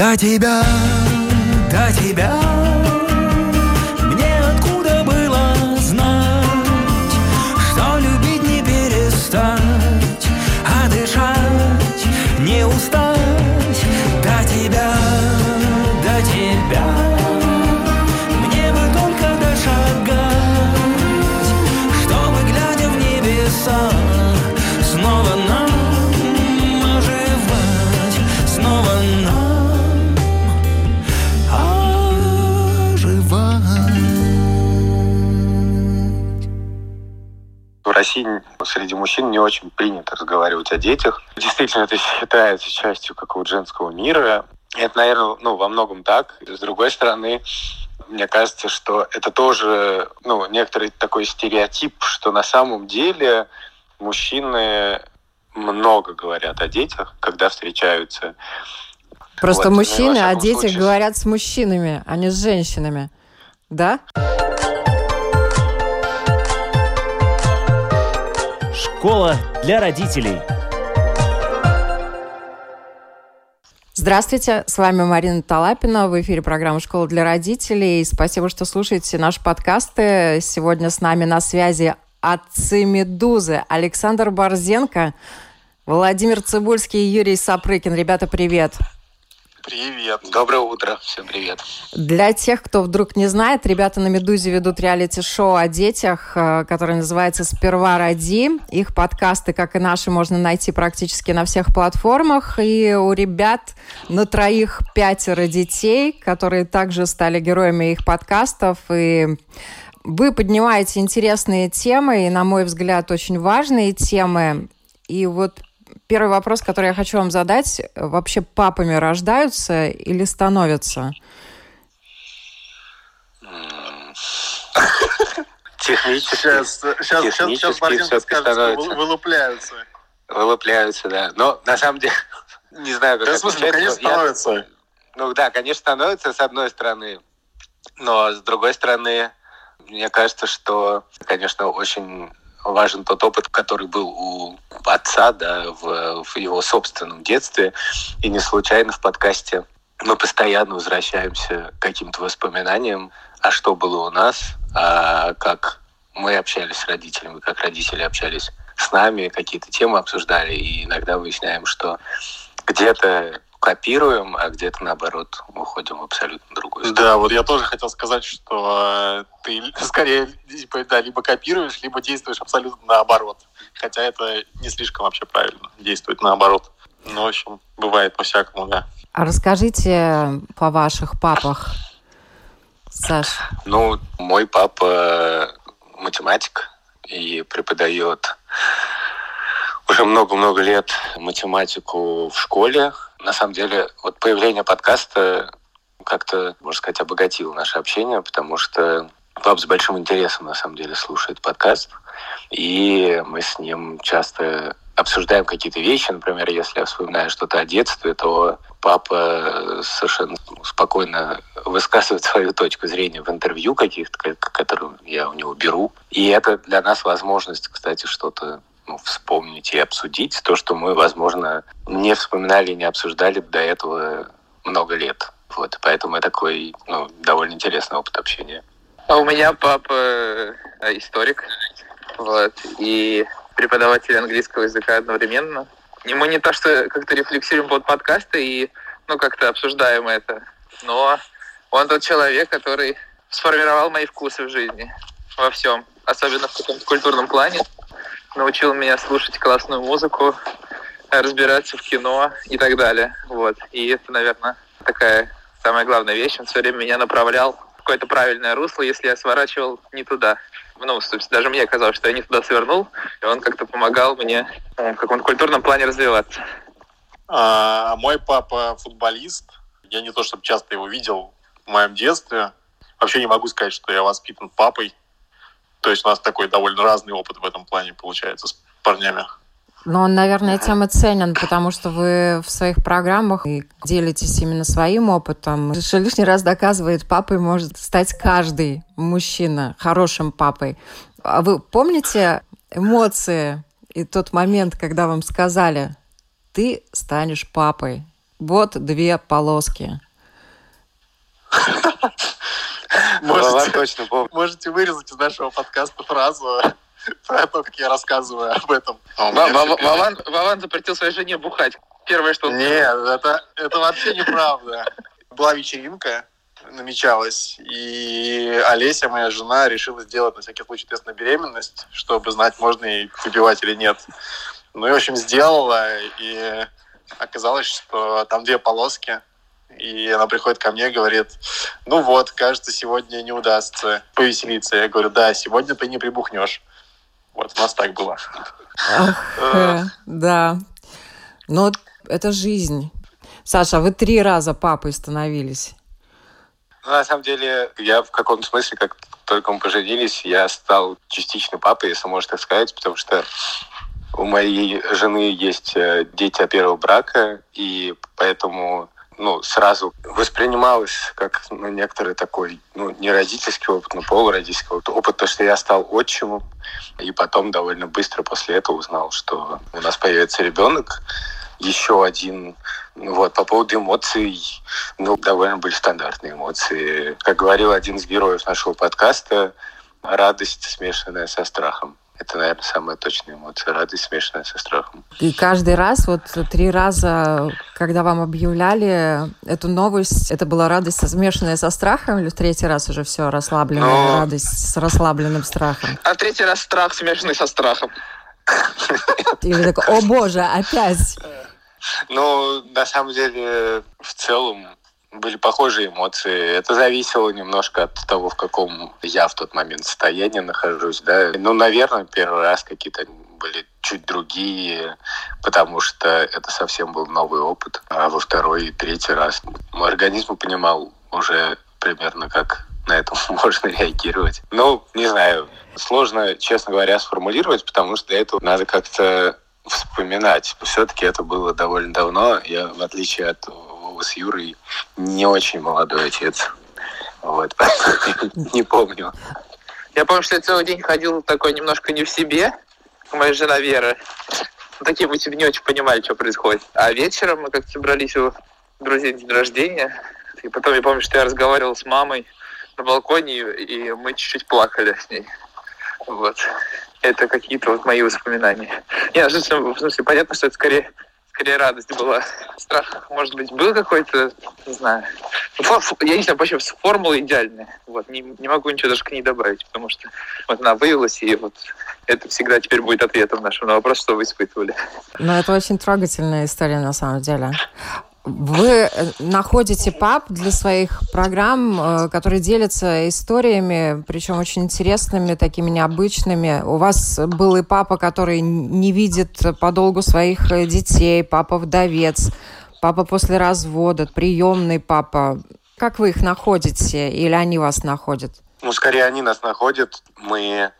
До тебя, до тебя среди мужчин не очень принято разговаривать о детях. Действительно, это считается частью какого-то женского мира. Это, наверное, ну, во многом так. С другой стороны, мне кажется, что это тоже ну, некоторый такой стереотип, что на самом деле мужчины много говорят о детях, когда встречаются. Просто вот. мужчины ну, о детях случае... говорят с мужчинами, а не с женщинами. Да? Школа для родителей. Здравствуйте, с вами Марина Талапина. В эфире программа «Школа для родителей». Спасибо, что слушаете наши подкасты. Сегодня с нами на связи отцы Медузы Александр Борзенко, Владимир Цибульский и Юрий Сапрыкин. Ребята, привет! Привет. Доброе утро. Всем привет. Для тех, кто вдруг не знает, ребята на «Медузе» ведут реалити-шоу о детях, э, которое называется «Сперва роди». Их подкасты, как и наши, можно найти практически на всех платформах. И у ребят на троих пятеро детей, которые также стали героями их подкастов. И вы поднимаете интересные темы, и, на мой взгляд, очень важные темы. И вот первый вопрос, который я хочу вам задать. Вообще папами рождаются или становятся? Технически. Сейчас, сейчас, Технически сейчас, сейчас скажет, вылупляются. Вылупляются, да. Но на самом деле, не знаю, как да, это смысле, конечно, становятся. Ну да, конечно, становятся с одной стороны. Но с другой стороны, мне кажется, что, конечно, очень важен тот опыт, который был у отца да, в, в его собственном детстве. И не случайно в подкасте мы постоянно возвращаемся к каким-то воспоминаниям, а что было у нас, а как мы общались с родителями, как родители общались с нами, какие-то темы обсуждали, и иногда выясняем, что где-то копируем, а где-то наоборот уходим в абсолютно другую сторону. Да, вот я тоже хотел сказать, что э, ты скорее типа, да, либо копируешь, либо действуешь абсолютно наоборот. Хотя это не слишком вообще правильно, действовать наоборот. Ну, в общем, бывает по-всякому, да. А расскажите по ваших папах, Саш. Ну, мой папа математик и преподает уже много-много лет математику в школе на самом деле, вот появление подкаста как-то, можно сказать, обогатило наше общение, потому что пап с большим интересом, на самом деле, слушает подкаст, и мы с ним часто обсуждаем какие-то вещи. Например, если я вспоминаю что-то о детстве, то папа совершенно спокойно высказывает свою точку зрения в интервью каких-то, которые я у него беру. И это для нас возможность, кстати, что-то ну, вспомнить и обсудить то, что мы, возможно, не вспоминали и не обсуждали до этого много лет. Вот, поэтому это такой ну, довольно интересный опыт общения. А у меня папа э, историк, вот, и преподаватель английского языка одновременно. И мы не то, что как-то рефлексируем под подкасты и, ну, как-то обсуждаем это, но он тот человек, который сформировал мои вкусы в жизни во всем, особенно в каком-то культурном плане научил меня слушать классную музыку, разбираться в кино и так далее. Вот. И это, наверное, такая самая главная вещь. Он все время меня направлял в какое-то правильное русло, если я сворачивал не туда. Ну, собственно, даже мне казалось, что я не туда свернул, и он как-то помогал мне в каком-то культурном плане развиваться. А, мой папа футболист. Я не то чтобы часто его видел в моем детстве. Вообще не могу сказать, что я воспитан папой. То есть у нас такой довольно разный опыт в этом плане получается с парнями. Но он, наверное, тем и ценен, потому что вы в своих программах делитесь именно своим опытом. Что лишний раз доказывает, папой может стать каждый мужчина хорошим папой. А вы помните эмоции и тот момент, когда вам сказали, ты станешь папой? Вот две полоски. Можете, точно помню. можете вырезать из нашего подкаста фразу про то, как я рассказываю об этом. А Вован, Вован запретил своей жене бухать. Первое, что он Нет, это, это вообще неправда. Была вечеринка, намечалась, и Олеся, моя жена, решила сделать на всякий случай тест на беременность, чтобы знать, можно ей выпивать или нет. Ну и, в общем, сделала, и оказалось, что там две полоски. И она приходит ко мне и говорит, ну вот, кажется, сегодня не удастся повеселиться. Я говорю, да, сегодня ты не прибухнешь. Вот у нас так было. Ах, э, да. Но это жизнь. Саша, а вы три раза папой становились. Ну, на самом деле, я в каком-то смысле, как только мы поженились, я стал частично папой, если можно так сказать, потому что у моей жены есть э, дети от первого брака, и поэтому ну, сразу воспринималось как ну, некоторый такой, ну, не родительский опыт, но полуродительский опыт, опыт, то, что я стал отчимом, и потом довольно быстро после этого узнал, что у нас появится ребенок, еще один. Ну Вот, по поводу эмоций, ну, довольно были стандартные эмоции. Как говорил один из героев нашего подкаста, радость, смешанная со страхом. Это, наверное, самая точная эмоция. Радость, смешанная со страхом. И каждый раз, вот три раза, когда вам объявляли эту новость, это была радость, смешанная со страхом, или в третий раз уже все, расслабленная Ну. радость с расслабленным страхом? А третий раз страх, смешанный со страхом. Или такой, о боже, опять? Ну, на самом деле, в целом, были похожие эмоции. Это зависело немножко от того, в каком я в тот момент состоянии нахожусь, да. Ну, наверное, первый раз какие-то были чуть другие, потому что это совсем был новый опыт. А во второй и третий раз мой организм понимал уже примерно, как на это можно реагировать. Ну, не знаю, сложно, честно говоря, сформулировать, потому что этого надо как-то вспоминать. Все-таки это было довольно давно. Я, в отличие от Вовы с Юрой, не очень молодой отец. Вот, не помню. Я помню, что я целый день ходил такой немножко не в себе. Моя жена Вера. Ну, Такие мы не очень понимали, что происходит. А вечером мы как-то собрались у друзей день рождения. И потом я помню, что я разговаривал с мамой на балконе, и мы чуть-чуть плакали с ней. Вот. Это какие-то вот мои воспоминания. В смысле, в смысле, понятно, что это скорее, скорее радость была. Страх, может быть, был какой-то, не знаю. Фо- Я не знаю, почему формула идеальная. Вот, не, не могу ничего даже к ней добавить, потому что вот она выявилась, и вот это всегда теперь будет ответом нашему на вопрос, что вы испытывали. Ну, это очень трогательная история на самом деле. Вы э, находите пап для своих программ, э, которые делятся историями, причем очень интересными, такими необычными. У вас был и папа, который не видит подолгу своих э, детей, папа-вдовец, папа после развода, приемный папа. Как вы их находите или они вас находят? Ну, скорее, они нас находят. Мы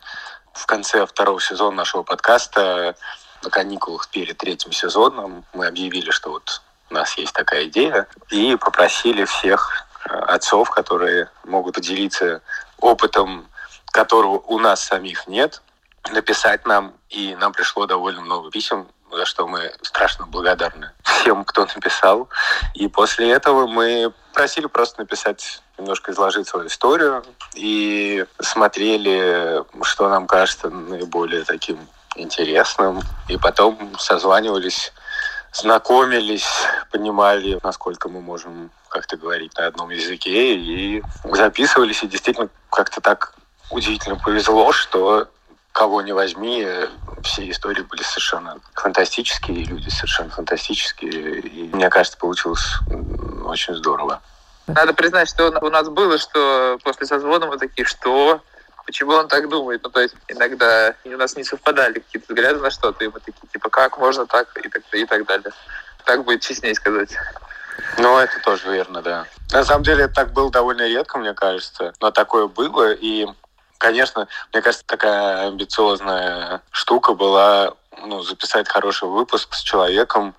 в конце второго сезона нашего подкаста на каникулах перед третьим сезоном мы объявили, что вот у нас есть такая идея, и попросили всех э, отцов, которые могут поделиться опытом, которого у нас самих нет, написать нам, и нам пришло довольно много писем, за что мы страшно благодарны всем, кто написал. И после этого мы просили просто написать, немножко изложить свою историю, и смотрели, что нам кажется наиболее таким интересным, и потом созванивались знакомились, понимали, насколько мы можем как-то говорить на одном языке, и записывались, и действительно как-то так удивительно повезло, что кого не возьми, все истории были совершенно фантастические, люди совершенно фантастические, и мне кажется, получилось очень здорово. Надо признать, что у нас было, что после созвона мы такие, что? Почему он так думает? Ну, то есть иногда у нас не совпадали какие-то взгляды на что-то, и мы такие, типа, как можно так, и так, и так далее. Так будет честнее сказать. Ну, это тоже верно, да. На самом деле, это так было довольно редко, мне кажется, но такое было, и Конечно, мне кажется, такая амбициозная штука была ну, записать хороший выпуск с человеком,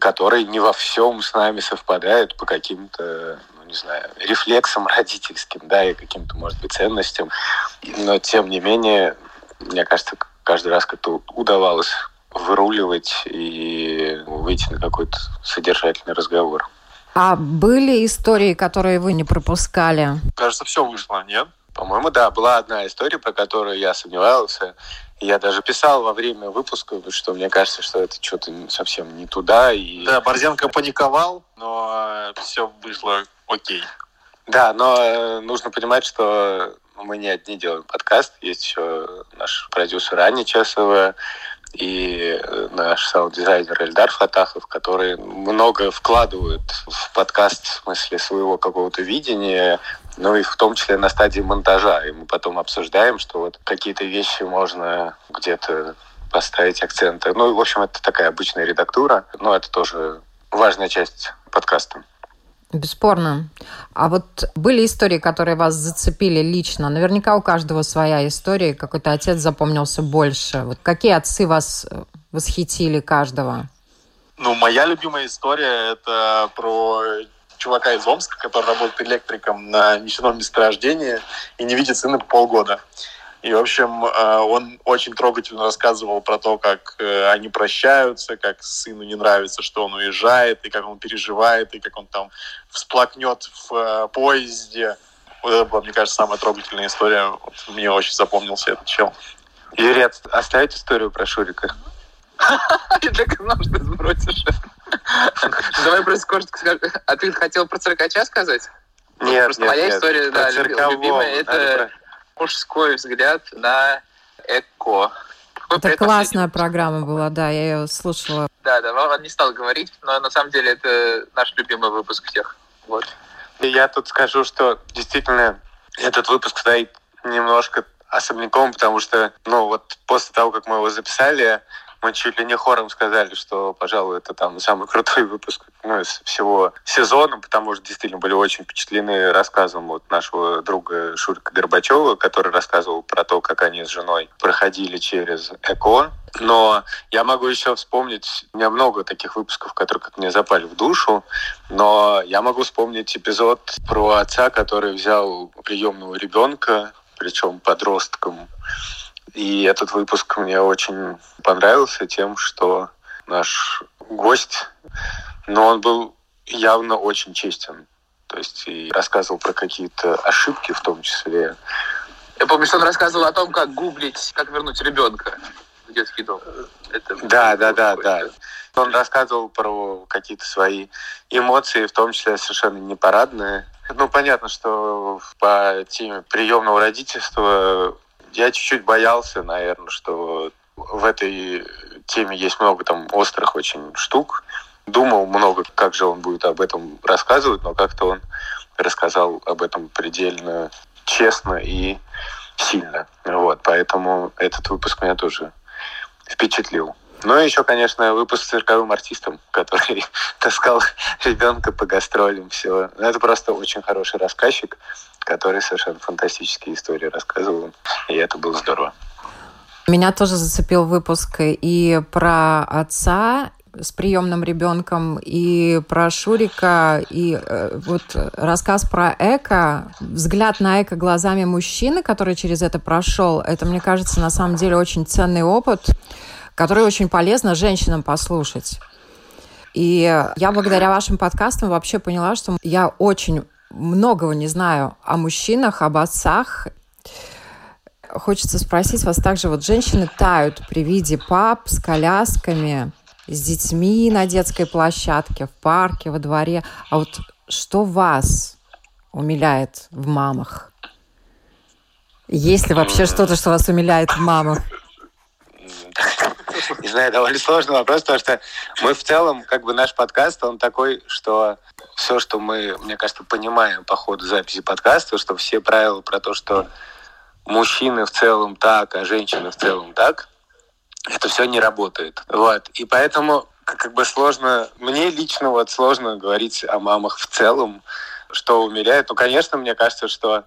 который не во всем с нами совпадает по каким-то, не знаю, рефлексам родительским, да, и каким-то, может быть, ценностям. Но, тем не менее, мне кажется, каждый раз как-то удавалось выруливать и выйти на какой-то содержательный разговор. А были истории, которые вы не пропускали? Кажется, все вышло, нет? По-моему, да, была одна история, про которую я сомневался. Я даже писал во время выпуска, что мне кажется, что это что-то совсем не туда. И... Да, Борзенко паниковал, но все вышло окей. Да, но э, нужно понимать, что мы не одни делаем подкаст. Есть еще наш продюсер Аня Чесова, и э, наш саунд-дизайнер Эльдар Фатахов, которые много вкладывают в подкаст в смысле своего какого-то видения, ну и в том числе на стадии монтажа. И мы потом обсуждаем, что вот какие-то вещи можно где-то поставить акценты. Ну, в общем, это такая обычная редактура, но это тоже важная часть подкаста. Бесспорно. А вот были истории, которые вас зацепили лично? Наверняка у каждого своя история. Какой-то отец запомнился больше. Вот какие отцы вас э, восхитили каждого? Ну, моя любимая история – это про чувака из Омска, который работает электриком на нефтяном месторождении и не видит сына по полгода. И, в общем, э, он очень трогательно рассказывал про то, как э, они прощаются, как сыну не нравится, что он уезжает, и как он переживает, и как он там всплакнет в э, поезде. Вот это была, мне кажется, самая трогательная история. Вот мне очень запомнился этот чел. Юрий, оставить историю про Шурика. Я так знал, что ты сбросишь. Давай просто коротко скажу. А ты хотел про циркача сказать? Нет, Просто моя история, да, любимая, это мужской взгляд на эко. Это классная программа была, да, я ее слушала. Да, да, он не стал говорить, но на самом деле это наш любимый выпуск всех. Вот. И я тут скажу, что действительно этот выпуск стоит немножко особняком, потому что, ну, вот после того, как мы его записали, мы чуть ли не хором сказали, что, пожалуй, это там самый крутой выпуск ну, из всего сезона, потому что действительно были очень впечатлены рассказом вот нашего друга Шурика Горбачева, который рассказывал про то, как они с женой проходили через ЭКО. Но я могу еще вспомнить, у меня много таких выпусков, которые как мне запали в душу, но я могу вспомнить эпизод про отца, который взял приемного ребенка, причем подростком, и этот выпуск мне очень понравился тем, что наш гость, но он был явно очень честен. То есть и рассказывал про какие-то ошибки в том числе. Я помню, что он рассказывал о том, как гуглить, как вернуть ребенка в детский дом. Это да, да, да, да. Он рассказывал про какие-то свои эмоции, в том числе совершенно непарадные. Ну, понятно, что по теме приемного родительства я чуть-чуть боялся, наверное, что в этой теме есть много там острых очень штук. Думал много, как же он будет об этом рассказывать, но как-то он рассказал об этом предельно честно и сильно. Вот, поэтому этот выпуск меня тоже впечатлил. Ну и еще, конечно, выпуск с цирковым артистом, который таскал ребенка по гастролям, все. Ну, это просто очень хороший рассказчик который совершенно фантастические истории рассказывал, и это было здорово. Меня тоже зацепил выпуск и про отца с приемным ребенком, и про Шурика, и э, вот рассказ про эко, взгляд на эко глазами мужчины, который через это прошел, это, мне кажется, на самом деле очень ценный опыт, который очень полезно женщинам послушать. И я благодаря вашим подкастам вообще поняла, что я очень многого не знаю о мужчинах, об отцах. Хочется спросить вас также, вот женщины тают при виде пап с колясками, с детьми на детской площадке, в парке, во дворе. А вот что вас умиляет в мамах? Есть ли вообще что-то, что вас умиляет в мамах? Не знаю, довольно сложный вопрос, потому что мы в целом, как бы наш подкаст, он такой, что все, что мы, мне кажется, понимаем по ходу записи подкаста, что все правила про то, что мужчины в целом так, а женщины в целом так, это все не работает. Вот. И поэтому как бы сложно, мне лично вот сложно говорить о мамах в целом, что умиляет. Ну, конечно, мне кажется, что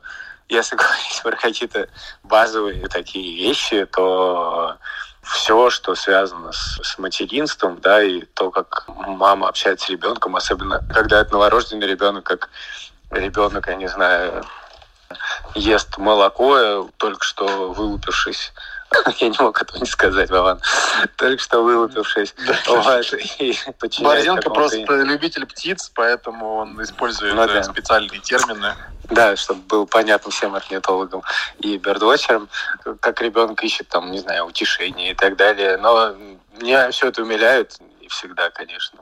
если говорить про какие-то базовые такие вещи, то все, что связано с, с материнством, да, и то, как мама общается с ребенком, особенно когда это новорожденный ребенок, как ребенок, я не знаю, ест молоко, только что вылупившись Я не мог этого не сказать, Вован. Только что вылупившись. Вот, Борзенко просто любитель птиц, поэтому он использует ну, да. специальные термины. Да, чтобы был понятно всем орнитологам и бердвотчерам, как ребенок ищет там, не знаю, утешение и так далее. Но меня все это умиляет и всегда, конечно.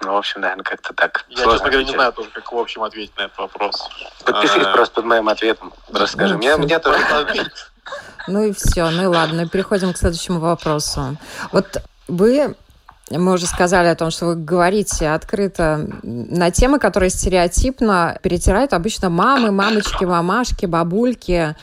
Ну, в общем, наверное, как-то так. Я, честно говоря, не знаю тоже, как в общем ответить на этот вопрос. Подпишись а... просто под моим ответом. Расскажи. Ну, мне, мне тоже ну и все, ну и ладно, переходим к следующему вопросу. Вот вы мы уже сказали о том, что вы говорите открыто на темы, которые стереотипно перетирают обычно мамы, мамочки, мамашки, бабульки,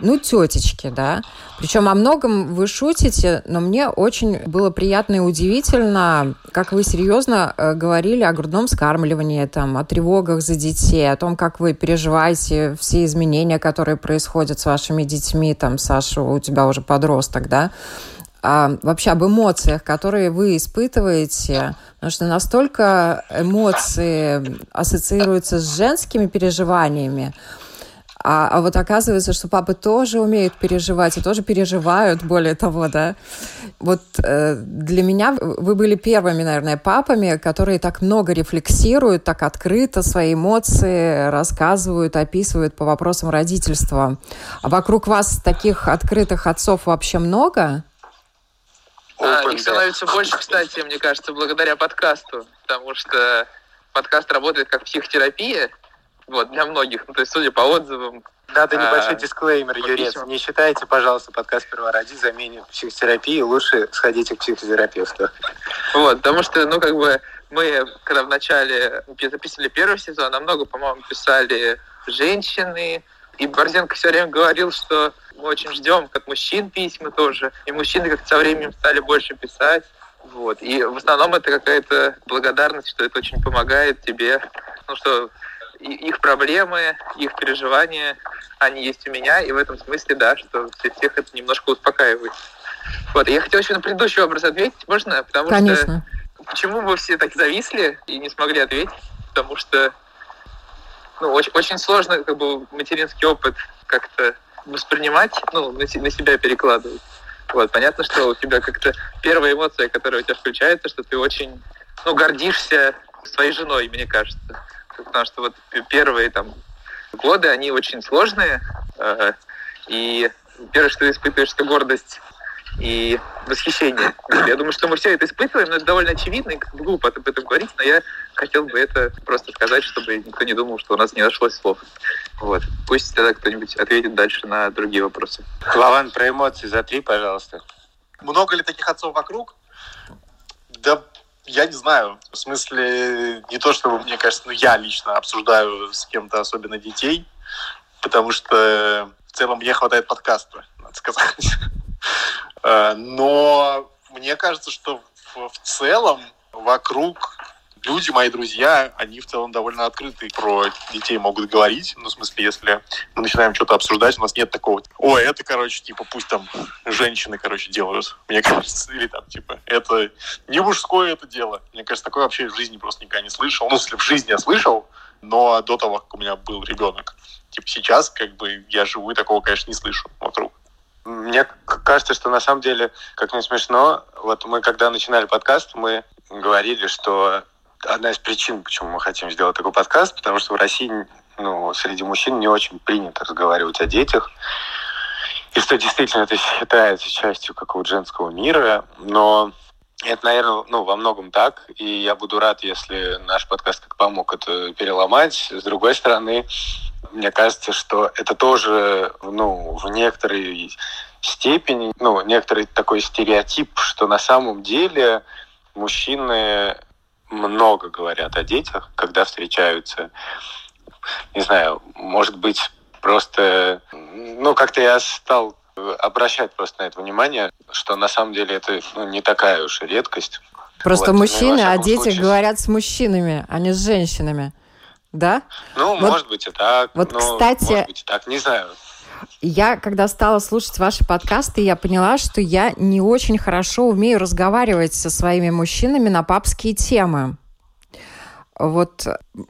ну, тетечки, да. Причем о многом вы шутите, но мне очень было приятно и удивительно, как вы серьезно э, говорили о грудном скармливании, там, о тревогах за детей, о том, как вы переживаете все изменения, которые происходят с вашими детьми, там, Саша, у тебя уже подросток, да, а, вообще об эмоциях, которые вы испытываете, потому что настолько эмоции ассоциируются с женскими переживаниями, а, а вот оказывается, что папы тоже умеют переживать и тоже переживают, более того, да. Вот э, для меня вы были первыми, наверное, папами, которые так много рефлексируют, так открыто свои эмоции рассказывают, описывают по вопросам родительства. А вокруг вас таких открытых отцов вообще много? А, их становится больше, кстати, мне кажется, благодаря подкасту, потому что подкаст работает как психотерапия, вот, для многих, ну, то есть, судя по отзывам. Надо небольшой а, дисклеймер, Юрец. Не считайте, пожалуйста, подкаст «Первороди» заменит психотерапии, лучше сходите к психотерапевту. Вот, потому что, ну, как бы, мы, когда вначале записывали первый сезон, намного, по-моему, писали женщины, и Борзенко все время говорил, что мы очень ждем как мужчин письма тоже. И мужчины как-то со временем стали больше писать. Вот. И в основном это какая-то благодарность, что это очень помогает тебе. Ну что их проблемы, их переживания, они есть у меня, и в этом смысле, да, что всех это немножко успокаивает. Вот, я хотел еще на предыдущий вопрос ответить, можно? Потому Конечно. что почему мы все так зависли и не смогли ответить? Потому что ну, очень, очень сложно как бы материнский опыт как-то воспринимать, ну, на, на себя перекладывать. Вот, понятно, что у тебя как-то первая эмоция, которая у тебя включается, что ты очень, ну, гордишься своей женой, мне кажется. Потому что вот первые там годы, они очень сложные, э, и первое, что ты испытываешь, это гордость и восхищение. Я думаю, что мы все это испытываем, но это довольно очевидно, и глупо об этом говорить, но я хотел бы это просто сказать, чтобы никто не думал, что у нас не нашлось слов. Вот. Пусть тогда кто-нибудь ответит дальше на другие вопросы. Лаван, про эмоции за три, пожалуйста. Много ли таких отцов вокруг? Да я не знаю. В смысле, не то, чтобы, мне кажется, ну, я лично обсуждаю с кем-то, особенно детей, потому что в целом мне хватает подкаста, надо сказать. Э, но мне кажется, что в, целом вокруг люди, мои друзья, они в целом довольно открыты про детей могут говорить. Ну, в смысле, если мы начинаем что-то обсуждать, у нас нет такого, о, это, короче, типа, пусть там женщины, короче, делают, мне кажется, или там, типа, это не мужское это дело. Мне кажется, такое вообще в жизни просто никогда не слышал. Ну, если в жизни я слышал, но до того, как у меня был ребенок. Типа сейчас, как бы, я живу и такого, конечно, не слышу вокруг. Мне кажется, что на самом деле, как не смешно, вот мы когда начинали подкаст, мы говорили, что одна из причин, почему мы хотим сделать такой подкаст, потому что в России ну, среди мужчин не очень принято разговаривать о детях. И что действительно это считается частью какого-то женского мира, но это, наверное, ну, во многом так, и я буду рад, если наш подкаст как помог это переломать. С другой стороны, мне кажется, что это тоже, ну, в некоторой степени, ну, некоторый такой стереотип, что на самом деле мужчины много говорят о детях, когда встречаются. Не знаю, может быть, просто... Ну, как-то я стал обращать просто на это внимание, что на самом деле это ну, не такая уж редкость. Просто вот. мужчины ну, о детях случае... говорят с мужчинами, а не с женщинами. Да? Ну, вот, может быть и так. Вот, ну, кстати... Может быть и так, не знаю. Я, когда стала слушать ваши подкасты, я поняла, что я не очень хорошо умею разговаривать со своими мужчинами на папские темы. Вот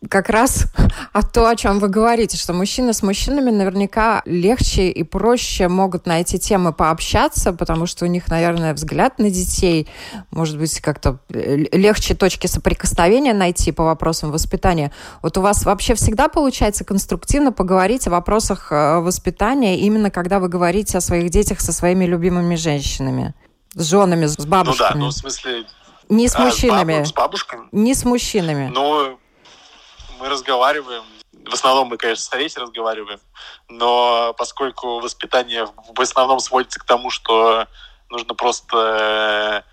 как раз о то, о чем вы говорите, что мужчины с мужчинами наверняка легче и проще могут на эти темы пообщаться, потому что у них, наверное, взгляд на детей, может быть, как-то легче точки соприкосновения найти по вопросам воспитания. Вот у вас вообще всегда получается конструктивно поговорить о вопросах э, воспитания, именно когда вы говорите о своих детях со своими любимыми женщинами? С женами, с бабушками. Ну да, ну в смысле, не с мужчинами. А, с, бабушками? Не с мужчинами. Ну, мы разговариваем. В основном мы, конечно, с совете разговариваем. Но поскольку воспитание в основном сводится к тому, что нужно просто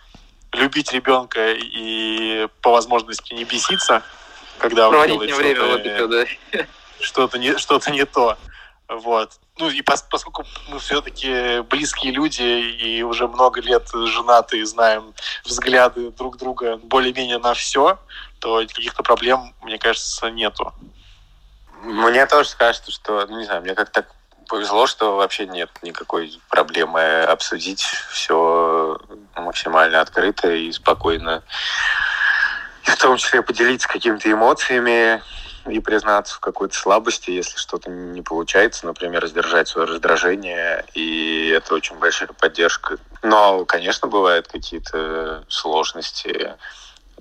э, любить ребенка и по возможности не беситься, когда он делает что-то, что-то не, что-то не то. Вот. Ну и пос, поскольку мы все-таки близкие люди и уже много лет женаты и знаем взгляды друг друга более-менее на все, то каких-то проблем, мне кажется, нету. Мне тоже кажется, что, ну не знаю, мне как-то так повезло, что вообще нет никакой проблемы обсудить все максимально открыто и спокойно. И в том числе поделиться какими-то эмоциями, и признаться в какой-то слабости, если что-то не получается, например, сдержать свое раздражение, и это очень большая поддержка. Но, конечно, бывают какие-то сложности,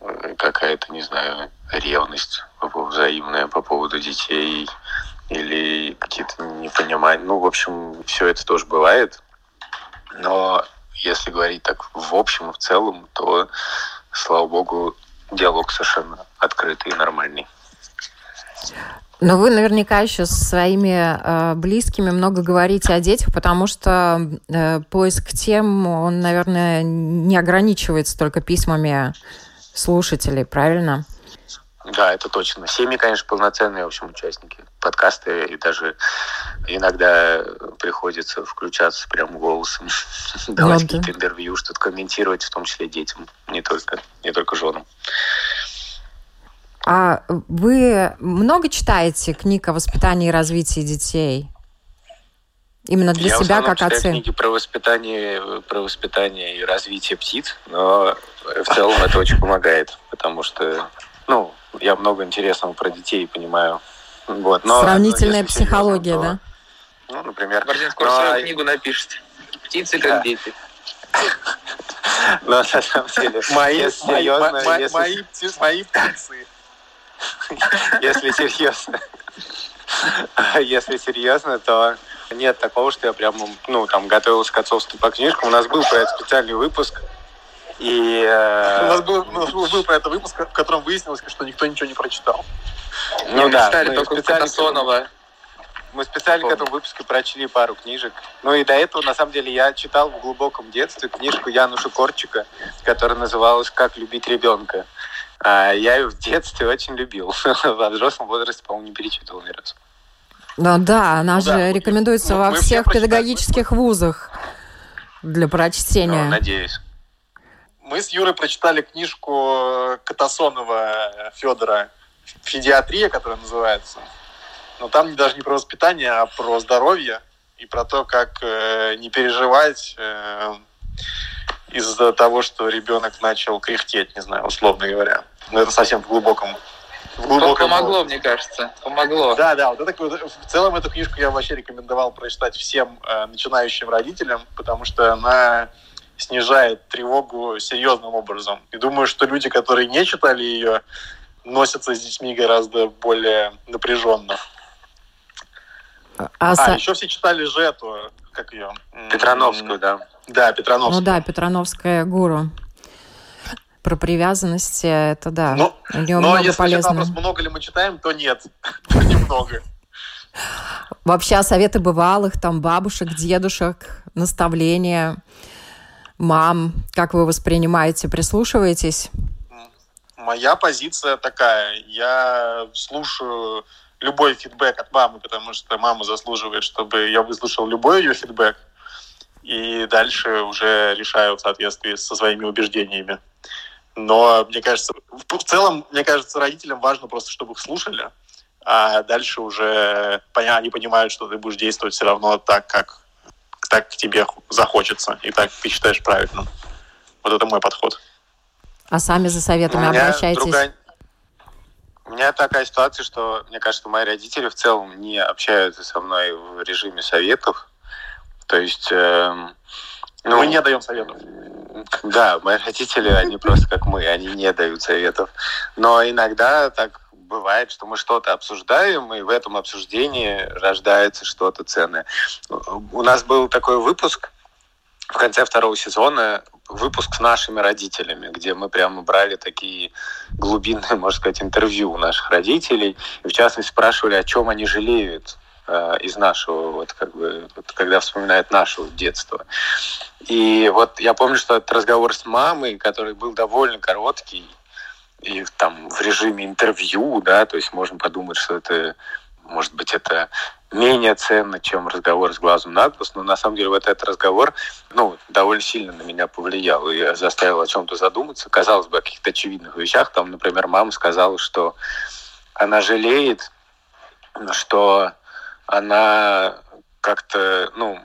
э, какая-то, не знаю, ревность взаимная по поводу детей или какие-то непонимания. Ну, в общем, все это тоже бывает. Но если говорить так в общем, в целом, то, слава богу, диалог совершенно открытый и нормальный. Но вы наверняка еще со своими э, близкими много говорите о детях, потому что э, поиск тем, он, наверное, не ограничивается только письмами слушателей, правильно? Да, это точно. Семьи, конечно, полноценные, в общем, участники подкаста, и даже иногда приходится включаться прям голосом, давать ну какие-то интервью, что-то комментировать, в том числе детям, не только, не только женам. А вы много читаете книг о воспитании и развитии детей? Именно для Я себя как отцы? книги про воспитание, про воспитание и развитие птиц, но в целом это очень помогает, потому что, ну, я много интересного про детей понимаю. Вот, но, Сравнительная психология, серьезно, то, да? Ну, например. Борзин скоро но... свою книгу напишет. Птицы как да. дети. Но на самом деле, мои, серьезно, мои, мои, мои птицы. Если серьезно. Если серьезно, то нет такого, что я прям, ну, там, готовился к отцовству по книжкам. У нас был про это специальный выпуск. И, э... у, нас был, у нас был про это выпуск, в котором выяснилось, что никто ничего не прочитал. Ну мы да, читали только специально, мы специально к этому выпуску прочли пару книжек. Ну и до этого, на самом деле, я читал в глубоком детстве книжку Януша Корчика, которая называлась «Как любить ребенка». А я ее в детстве очень любил. В взрослом возрасте, по-моему, не перечитывал ни разу. Ну да, она ну, же да, рекомендуется мы, во мы всех педагогических вузах для прочтения. Ну, надеюсь. Мы с Юрой прочитали книжку Катасонова Федора «Федиатрия», которая называется. Но там даже не про воспитание, а про здоровье и про то, как э, не переживать э, из-за того, что ребенок начал кряхтеть, не знаю, условно говоря. Но это совсем в глубоком в глубоком Помогло, мне кажется. Помогло. Да, да. Вот это, в целом эту книжку я вообще рекомендовал прочитать всем э, начинающим родителям, потому что она снижает тревогу серьезным образом. И думаю, что люди, которые не читали ее, носятся с детьми гораздо более напряженно. А, а, а еще все читали же эту, как ее? Петрановскую, да. Да, Петрановская. Ну да, Петрановская гуру. Про привязанности, это да. Но, У нее но много если полезного. вопрос, много ли мы читаем, то нет. Немного. Вообще советы бывалых, там бабушек, дедушек, наставления, мам, как вы воспринимаете, прислушиваетесь? Моя позиция такая. Я слушаю любой фидбэк от мамы, потому что мама заслуживает, чтобы я выслушал любой ее фидбэк и дальше уже решают в соответствии со своими убеждениями. Но мне кажется, в целом, мне кажется, родителям важно просто, чтобы их слушали, а дальше уже они понимают, что ты будешь действовать все равно так, как так тебе захочется, и так ты считаешь правильным. Вот это мой подход. А сами за советами обращаетесь? Другая... У меня такая ситуация, что мне кажется, мои родители в целом не общаются со мной в режиме советов. То есть... Э, ну, мы не даем советов. Да, мои родители, они просто как мы, они не дают советов. Но иногда так бывает, что мы что-то обсуждаем, и в этом обсуждении рождается что-то ценное. У нас был такой выпуск в конце второго сезона, выпуск с нашими родителями, где мы прямо брали такие глубинные, можно сказать, интервью у наших родителей, и в частности спрашивали, о чем они жалеют из нашего, вот как бы, вот, когда вспоминают нашего детства. И вот я помню, что этот разговор с мамой, который был довольно короткий, и там в режиме интервью, да, то есть можно подумать, что это, может быть, это менее ценно, чем разговор с глазу на глаз, но на самом деле вот этот разговор, ну, довольно сильно на меня повлиял и заставил о чем-то задуматься. Казалось бы, о каких-то очевидных вещах. Там, например, мама сказала, что она жалеет, что она как-то, ну,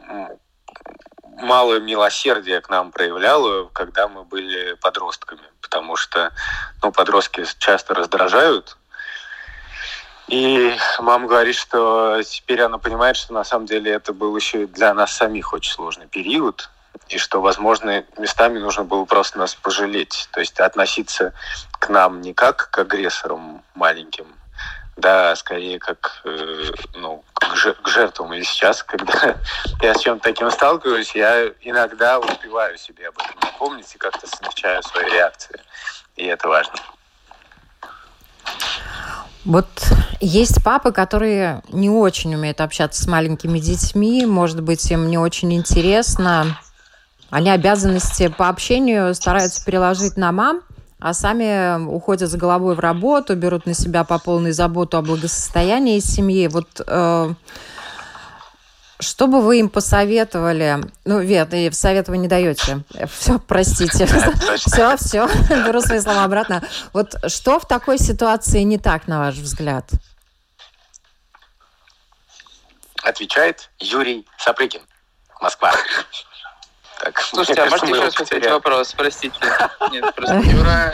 мало милосердия к нам проявляла, когда мы были подростками, потому что ну, подростки часто раздражают. И мама говорит, что теперь она понимает, что на самом деле это был еще для нас самих очень сложный период, и что, возможно, местами нужно было просто нас пожалеть, то есть относиться к нам не как к агрессорам маленьким, да, скорее как, э, ну, к, жертвам. И сейчас, когда я с чем-то таким сталкиваюсь, я иногда успеваю себе об этом напомнить и как-то смягчаю свои реакции. И это важно. Вот есть папы, которые не очень умеют общаться с маленькими детьми, может быть, им не очень интересно. Они обязанности по общению стараются переложить на мам, а сами уходят с головой в работу, берут на себя по полной заботу о благосостоянии семьи. Вот э, что бы вы им посоветовали? Ну, Вет, и совет вы не даете. Все, простите. Все, все, беру свои слова обратно. Вот что в такой ситуации не так, на ваш взгляд? Отвечает Юрий Сапрыкин, Москва. Так, Слушайте, а можете еще раз повторить вопрос? Простите. Нет, просто Юра.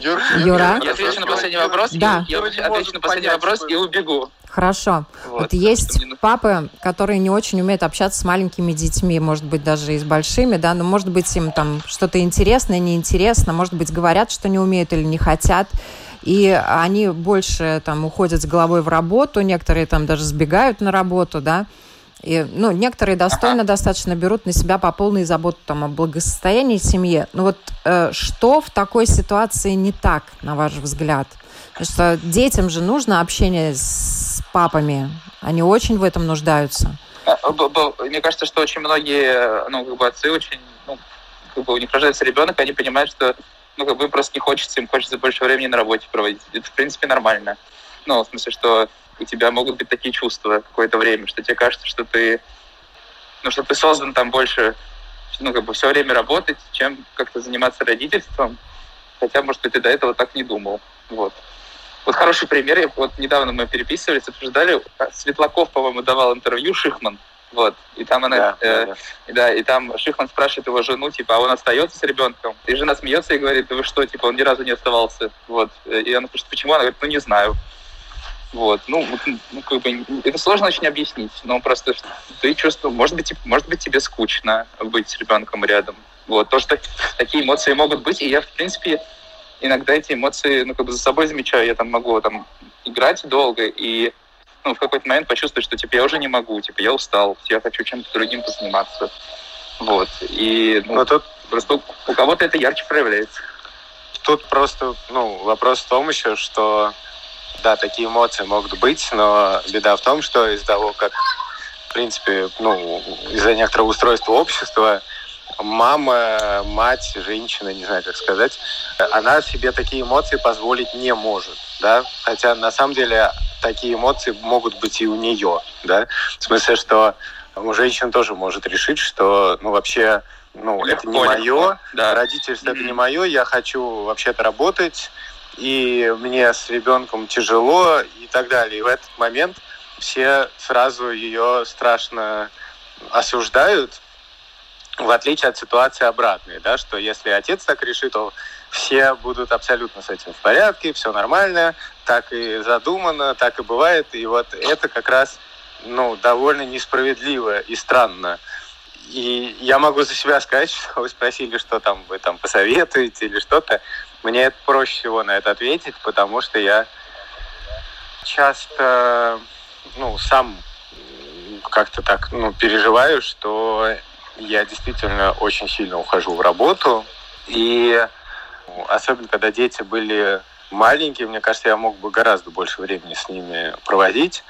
Юра. Юра. Я отвечу на последний вопрос. Да. Я отвечу на последний вопрос и убегу. Хорошо. Вот, вот есть папы, которые не очень умеют общаться с маленькими детьми, может быть, даже и с большими, да, но может быть им там что-то интересное, неинтересно, может быть, говорят, что не умеют или не хотят и они больше там уходят с головой в работу, некоторые там даже сбегают на работу, да, и, ну, некоторые достойно достаточно берут на себя по полной заботу там, о благосостоянии семьи. Ну вот э, что в такой ситуации не так, на ваш взгляд? Потому что детям же нужно общение с папами. Они очень в этом нуждаются. Э, мне кажется, что очень многие, ну, как бы отцы очень, ну, как бы у них рождается ребенок, они понимают, что ну, как бы просто не хочется, им хочется больше времени на работе проводить. Это, в принципе, нормально. Ну, в смысле, что у тебя могут быть такие чувства какое-то время, что тебе кажется, что ты, ну, что ты создан там больше, ну, как бы все время работать, чем как-то заниматься родительством. Хотя, может быть, ты до этого так не думал. Вот. Вот хороший пример. Вот недавно мы переписывались, обсуждали. Светлаков, по-моему, давал интервью Шихман. Вот. И там она, да, э, да, да. да, и там Шихман спрашивает его жену, типа, а он остается с ребенком? И жена смеется и говорит, да вы что, типа, он ни разу не оставался. Вот. И она спрашивает, почему? Она говорит, ну не знаю. Вот, ну, ну, как бы, это сложно очень объяснить, но просто ты чувствуешь, может быть, может быть, тебе скучно быть с ребенком рядом. Вот, то, что такие эмоции могут быть, и я, в принципе, иногда эти эмоции, ну, как бы за собой замечаю, я там могу там играть долго и ну, в какой-то момент почувствовать, что, типа, я уже не могу, типа, я устал, я хочу чем-то другим позаниматься. Вот, и, ну, но тут просто у кого-то это ярче проявляется. Тут просто, ну, вопрос в том еще, что да, такие эмоции могут быть, но беда в том, что из-за того, как, в принципе, ну, из-за некоторого устройства общества, мама, мать, женщина, не знаю, как сказать, она себе такие эмоции позволить не может, да, хотя на самом деле такие эмоции могут быть и у нее, да, в смысле, что у женщин тоже может решить, что, ну, вообще, ну, легко, это не мое, да. родительство mm-hmm. это не мое, я хочу вообще-то работать, и мне с ребенком тяжело и так далее. И в этот момент все сразу ее страшно осуждают, в отличие от ситуации обратной, да, что если отец так решит, то все будут абсолютно с этим в порядке, все нормально, так и задумано, так и бывает. И вот это как раз ну, довольно несправедливо и странно. И я могу за себя сказать, что вы спросили, что там вы там посоветуете или что-то. Мне проще всего на это ответить, потому что я часто ну, сам как-то так ну, переживаю, что я действительно очень сильно ухожу в работу. И особенно, когда дети были маленькие, мне кажется, я мог бы гораздо больше времени с ними проводить.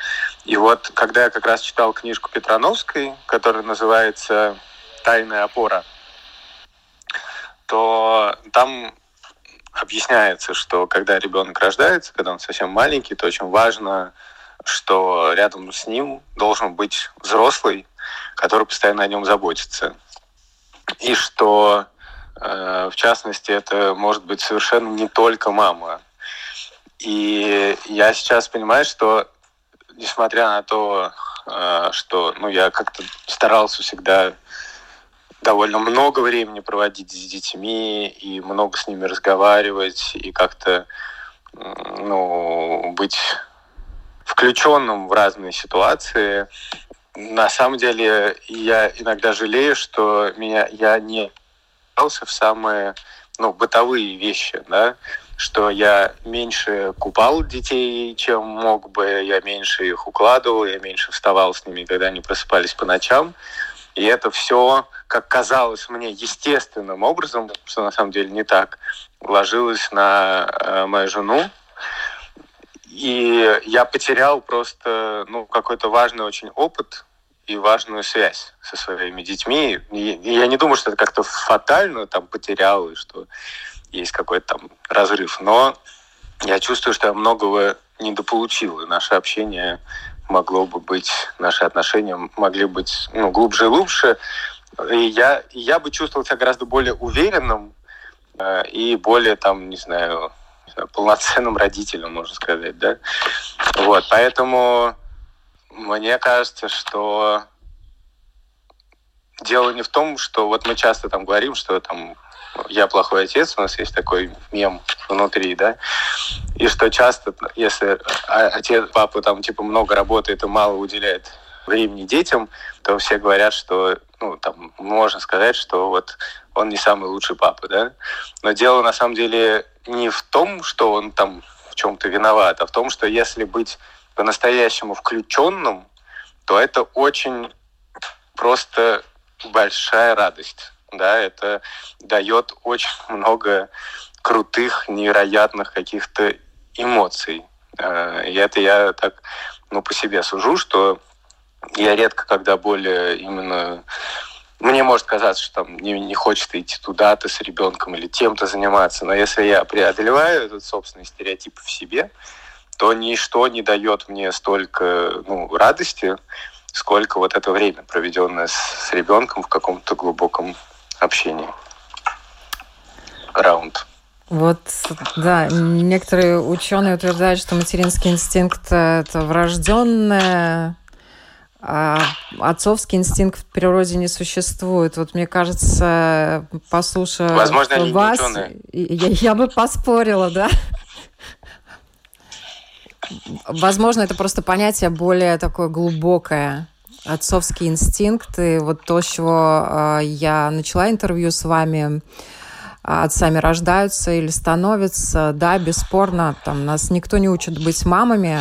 И вот, когда я как раз читал книжку Петрановской, которая называется «Тайная опора», то там объясняется, что когда ребенок рождается, когда он совсем маленький, то очень важно, что рядом с ним должен быть взрослый, который постоянно о нем заботится. И что, э, в частности, это может быть совершенно не только мама. И я сейчас понимаю, что несмотря на то, э, что ну, я как-то старался всегда довольно много времени проводить с детьми и много с ними разговаривать и как-то ну, быть включенным в разные ситуации. На самом деле я иногда жалею, что меня я не в самые ну, бытовые вещи, да, что я меньше купал детей, чем мог бы, я меньше их укладывал, я меньше вставал с ними, когда они просыпались по ночам. И это все, как казалось мне, естественным образом, что на самом деле не так, ложилось на э, мою жену. И я потерял просто ну, какой-то важный очень опыт и важную связь со своими детьми. И я не думаю, что это как-то фатально там потерял, и что есть какой-то там разрыв. Но я чувствую, что я многого недополучил, и наше общение могло бы быть, наши отношения могли быть ну, глубже и лучше. И я, я бы чувствовал себя гораздо более уверенным э, и более, там, не знаю, не знаю, полноценным родителем, можно сказать, да. Вот, поэтому мне кажется, что дело не в том, что вот мы часто там говорим, что там я плохой отец, у нас есть такой мем внутри, да, и что часто, если отец, папа там типа много работает и мало уделяет времени детям, то все говорят, что, ну, там, можно сказать, что вот он не самый лучший папа, да. Но дело на самом деле не в том, что он там в чем-то виноват, а в том, что если быть по-настоящему включенным, то это очень просто большая радость да, это дает очень много крутых, невероятных каких-то эмоций. Э, и это я так, ну, по себе сужу, что я редко, когда более именно мне может казаться, что там не, не хочется идти туда-то с ребенком или тем-то заниматься, но если я преодолеваю этот собственный стереотип в себе, то ничто не дает мне столько ну, радости, сколько вот это время, проведенное с, с ребенком в каком-то глубоком общении. Раунд. Вот, да, некоторые ученые утверждают, что материнский инстинкт – это врожденное, а отцовский инстинкт в природе не существует. Вот мне кажется, послушав Возможно, они вас, я, я бы поспорила, да? Возможно, это просто понятие более такое глубокое отцовские инстинкты, вот то, с чего э, я начала интервью с вами, а, отцами рождаются или становятся, да, бесспорно, там нас никто не учит быть мамами,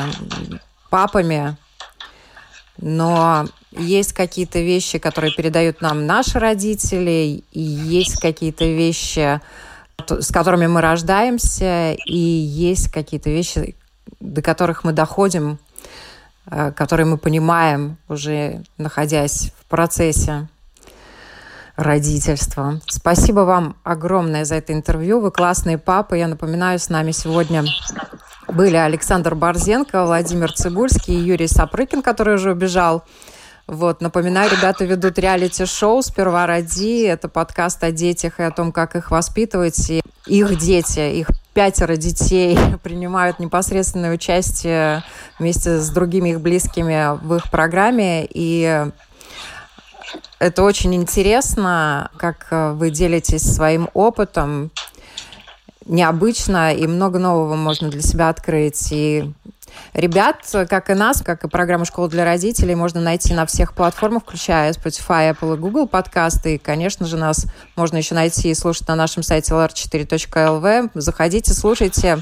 папами, но есть какие-то вещи, которые передают нам наши родители, и есть какие-то вещи, с которыми мы рождаемся, и есть какие-то вещи, до которых мы доходим Э, которые мы понимаем уже находясь в процессе родительства. Спасибо вам огромное за это интервью. Вы классные папы. Я напоминаю, с нами сегодня были Александр Борзенко, Владимир Цибульский и Юрий Сапрыкин, который уже убежал. Вот, напоминаю, ребята ведут реалити-шоу «Сперва роди». Это подкаст о детях и о том, как их воспитывать. И их дети, их пятеро детей принимают непосредственное участие вместе с другими их близкими в их программе. И это очень интересно, как вы делитесь своим опытом. Необычно, и много нового можно для себя открыть. И ребят, как и нас, как и программу «Школа для родителей», можно найти на всех платформах, включая Spotify, Apple и Google подкасты. И, конечно же, нас можно еще найти и слушать на нашем сайте lr4.lv. Заходите, слушайте.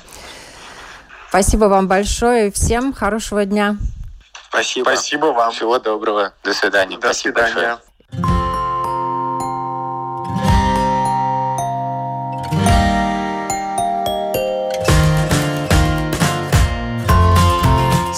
Спасибо вам большое. Всем хорошего дня. Спасибо. Спасибо вам. Всего доброго. До свидания. До Спасибо свидания. большое.